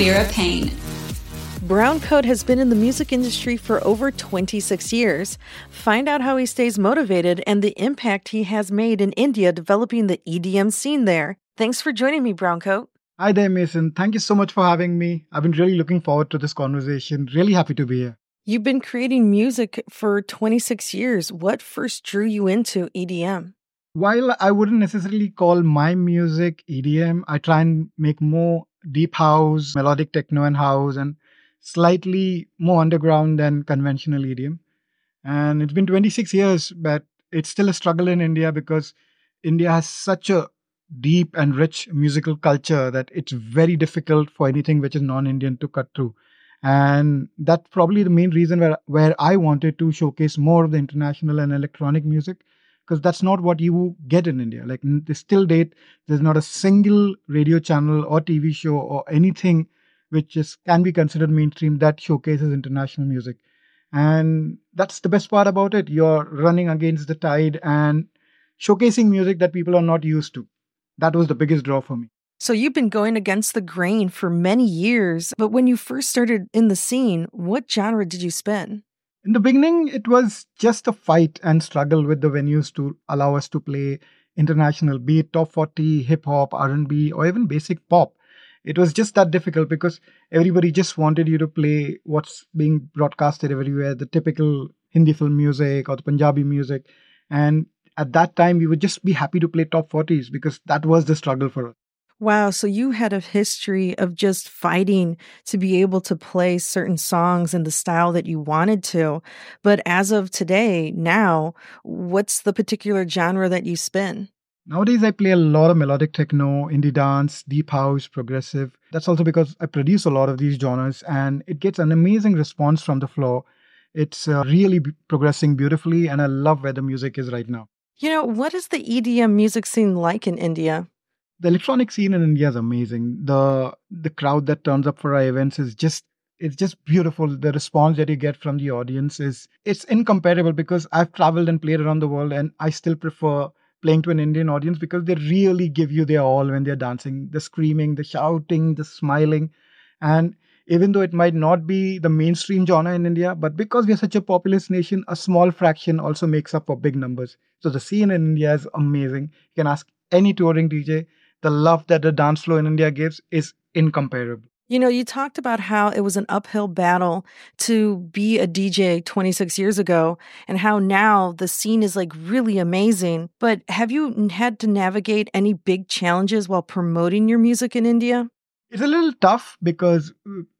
Vera Paine. Browncoat has been in the music industry for over 26 years. Find out how he stays motivated and the impact he has made in India developing the EDM scene there. Thanks for joining me, Browncoat. Hi there, Mason. Thank you so much for having me. I've been really looking forward to this conversation. Really happy to be here. You've been creating music for 26 years. What first drew you into EDM? While I wouldn't necessarily call my music EDM, I try and make more deep house, melodic techno and house, and slightly more underground than conventional EDM. And it's been 26 years, but it's still a struggle in India because India has such a deep and rich musical culture that it's very difficult for anything which is non-Indian to cut through. And that's probably the main reason where, where I wanted to showcase more of the international and electronic music, because that's not what you get in India. Like still date, there's not a single radio channel or TV show or anything which is can be considered mainstream that showcases international music. And that's the best part about it. You're running against the tide and showcasing music that people are not used to that was the biggest draw for me. So you've been going against the grain for many years, but when you first started in the scene, what genre did you spin? In the beginning, it was just a fight and struggle with the venues to allow us to play international, be it top 40, hip hop, R&B, or even basic pop. It was just that difficult because everybody just wanted you to play what's being broadcasted everywhere, the typical Hindi film music or the Punjabi music. And at that time we would just be happy to play top 40s because that was the struggle for us. Wow. So you had a history of just fighting to be able to play certain songs in the style that you wanted to. But as of today, now, what's the particular genre that you spin? Nowadays, I play a lot of melodic techno, indie dance, deep house, progressive. That's also because I produce a lot of these genres and it gets an amazing response from the floor. It's uh, really progressing beautifully, and I love where the music is right now. You know, what is the EDM music scene like in India? The electronic scene in India is amazing. The the crowd that turns up for our events is just it's just beautiful. The response that you get from the audience is it's incomparable because I've traveled and played around the world and I still prefer playing to an Indian audience because they really give you their all when they're dancing. The screaming, the shouting, the smiling. And even though it might not be the mainstream genre in India, but because we are such a populous nation, a small fraction also makes up for big numbers. So the scene in India is amazing. You can ask any touring DJ. The love that the dance floor in India gives is incomparable. You know, you talked about how it was an uphill battle to be a DJ 26 years ago and how now the scene is like really amazing. But have you had to navigate any big challenges while promoting your music in India? It's a little tough because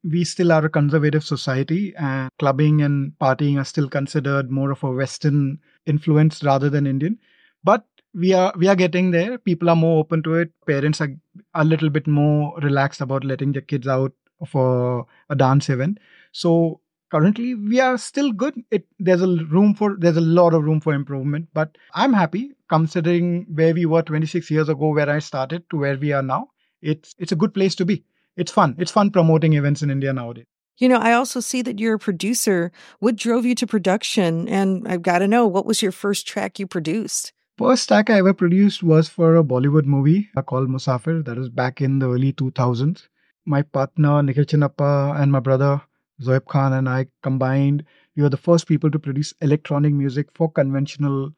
we still are a conservative society and clubbing and partying are still considered more of a Western influence rather than Indian. But we are we are getting there. People are more open to it. Parents are a little bit more relaxed about letting their kids out for a dance event. So currently we are still good. It there's a room for there's a lot of room for improvement. But I'm happy considering where we were 26 years ago, where I started, to where we are now it's it's a good place to be. It's fun. It's fun promoting events in India nowadays. You know, I also see that you're a producer. What drove you to production? And I've got to know what was your first track you produced? First track I ever produced was for a Bollywood movie called Musafir. That was back in the early 2000s. My partner Nikhil Chinnappa and my brother Zoeb Khan and I combined. We were the first people to produce electronic music for conventional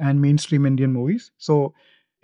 and mainstream Indian movies. So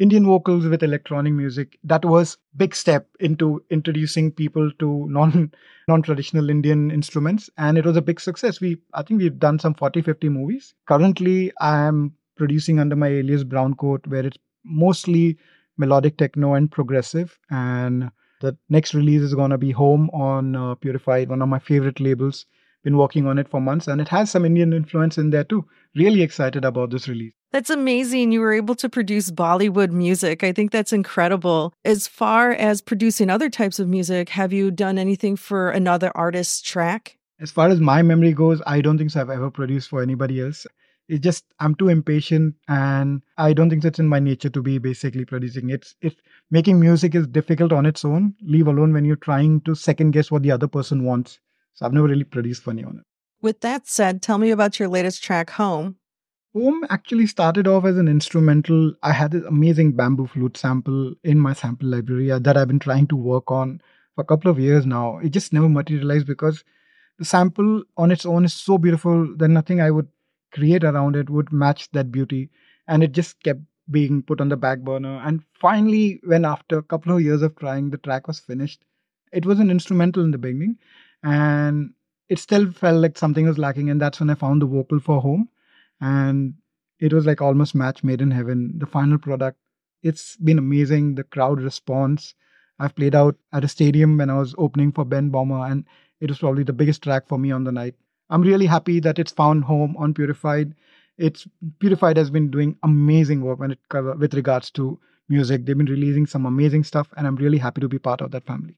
Indian vocals with electronic music. That was big step into introducing people to non non-traditional Indian instruments and it was a big success. We I think we've done some 40 50 movies. Currently I am producing under my alias Browncoat where it's mostly melodic techno and progressive and the next release is going to be Home on uh, Purified, one of my favorite labels. Been working on it for months and it has some Indian influence in there too. Really excited about this release. That's amazing. You were able to produce Bollywood music. I think that's incredible. As far as producing other types of music, have you done anything for another artist's track? As far as my memory goes, I don't think so I've ever produced for anybody else. It's just I'm too impatient and I don't think it's in my nature to be basically producing. It's if making music is difficult on its own, leave alone when you're trying to second guess what the other person wants. So I've never really produced for anyone. With that said, tell me about your latest track, Home. Home actually started off as an instrumental. I had this amazing bamboo flute sample in my sample library uh, that I've been trying to work on for a couple of years now. It just never materialized because the sample on its own is so beautiful that nothing I would create around it would match that beauty. And it just kept being put on the back burner. And finally, when after a couple of years of trying, the track was finished, it was an instrumental in the beginning. And it still felt like something was lacking. And that's when I found the vocal for home. And it was like almost match made in heaven. The final product, it's been amazing. The crowd response. I've played out at a stadium when I was opening for Ben Böhmer, and it was probably the biggest track for me on the night. I'm really happy that it's found home on Purified. It's Purified has been doing amazing work when it with regards to music. They've been releasing some amazing stuff, and I'm really happy to be part of that family.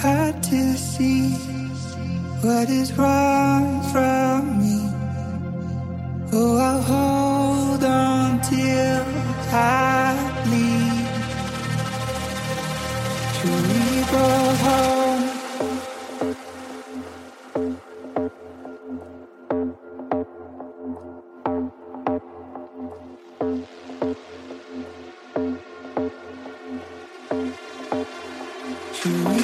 Had to see what is wrong from me. Oh, I'll hold on till I bleed. Should we go home? To we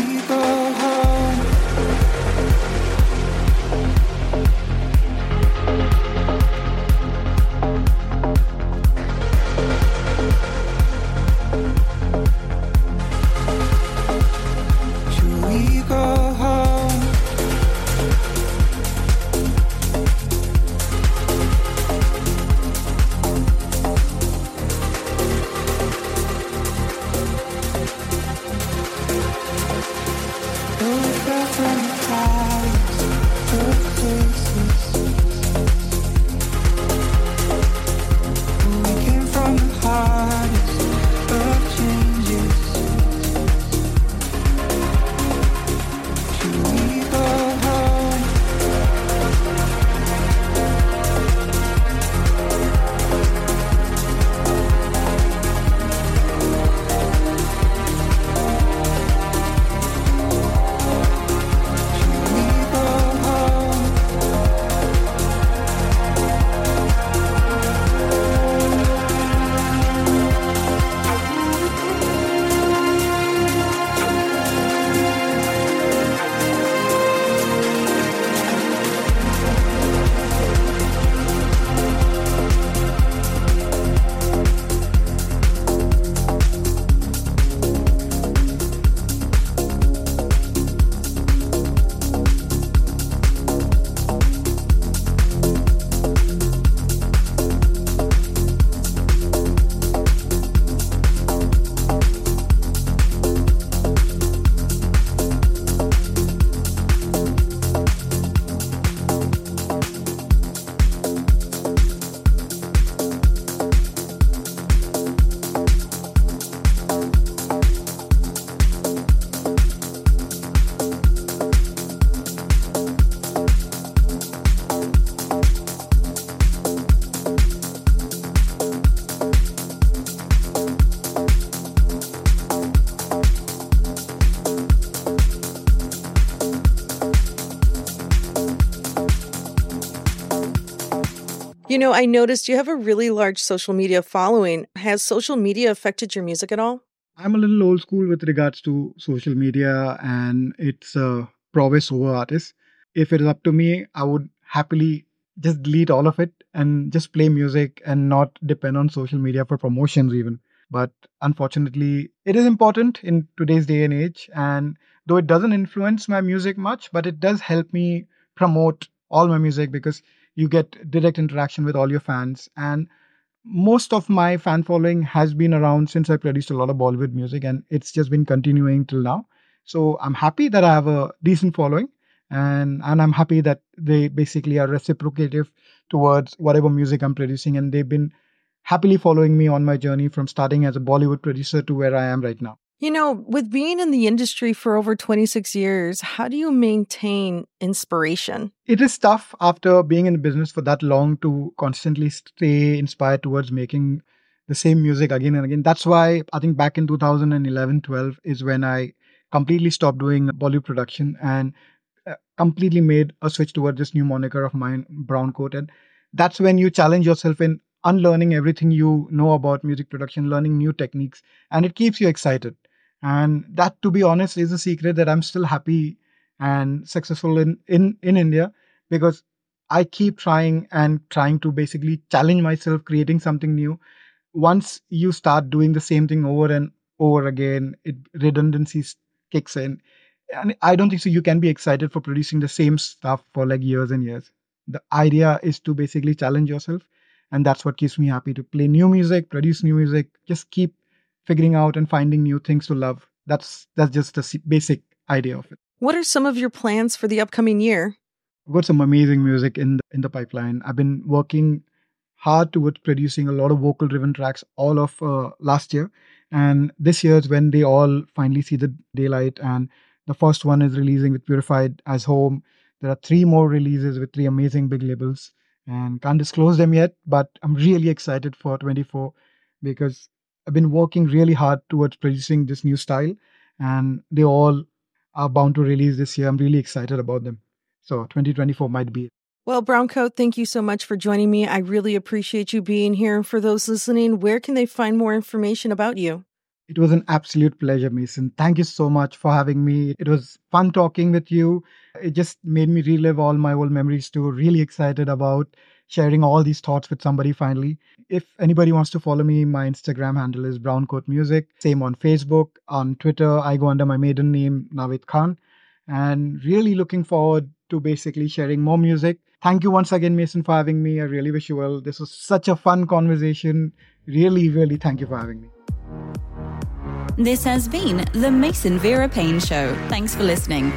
You know, I noticed you have a really large social media following. Has social media affected your music at all? I'm a little old school with regards to social media and its uh, prowess over artists. If it is up to me, I would happily just delete all of it and just play music and not depend on social media for promotions, even. But unfortunately, it is important in today's day and age. And though it doesn't influence my music much, but it does help me promote all my music because you get direct interaction with all your fans. And most of my fan following has been around since I produced a lot of Bollywood music, and it's just been continuing till now. So I'm happy that I have a decent following, and and I'm happy that they basically are reciprocative towards whatever music I'm producing, and they've been happily following me on my journey from starting as a Bollywood producer to where I am right now. You know, with being in the industry for over 26 years, how do you maintain inspiration? It is tough after being in business for that long to constantly stay inspired towards making the same music again and again. That's why I think back in 2011 12 is when I completely stopped doing Bollywood production and uh, completely made a switch towards this new moniker of mine, Browncoat. And that's when you challenge yourself in unlearning everything you know about music production, learning new techniques, and it keeps you excited. And that, to be honest, is a secret that I'm still happy and successful in, in, in India because I keep trying and trying to basically challenge myself, creating something new. Once you start doing the same thing over and over again, it redundancy kicks in. And I don't think so. You can be excited for producing the same stuff for like years and years. The idea is to basically challenge yourself. And that's what keeps me happy to play new music, produce new music, just keep figuring out and finding new things to love. That's that's just the basic idea of it. What are some of your plans for the upcoming year? I've got some amazing music in the, in the pipeline. I've been working hard towards producing a lot of vocal driven tracks all of uh, last year and this year is when they all finally see the daylight and the first one is releasing with purified as home there are three more releases with three amazing big labels and can't disclose them yet but i'm really excited for 24 because I've been working really hard towards producing this new style, and they all are bound to release this year. I'm really excited about them. So 2024 might be. Well, Browncoat, thank you so much for joining me. I really appreciate you being here. And For those listening, where can they find more information about you? It was an absolute pleasure, Mason. Thank you so much for having me. It was fun talking with you. It just made me relive all my old memories too. Really excited about sharing all these thoughts with somebody finally. If anybody wants to follow me, my Instagram handle is Browncoat Music. Same on Facebook. On Twitter, I go under my maiden name, Nawed Khan. And really looking forward to basically sharing more music. Thank you once again, Mason, for having me. I really wish you well. This was such a fun conversation. Really, really thank you for having me. This has been the Mason Vera Paine Show. Thanks for listening.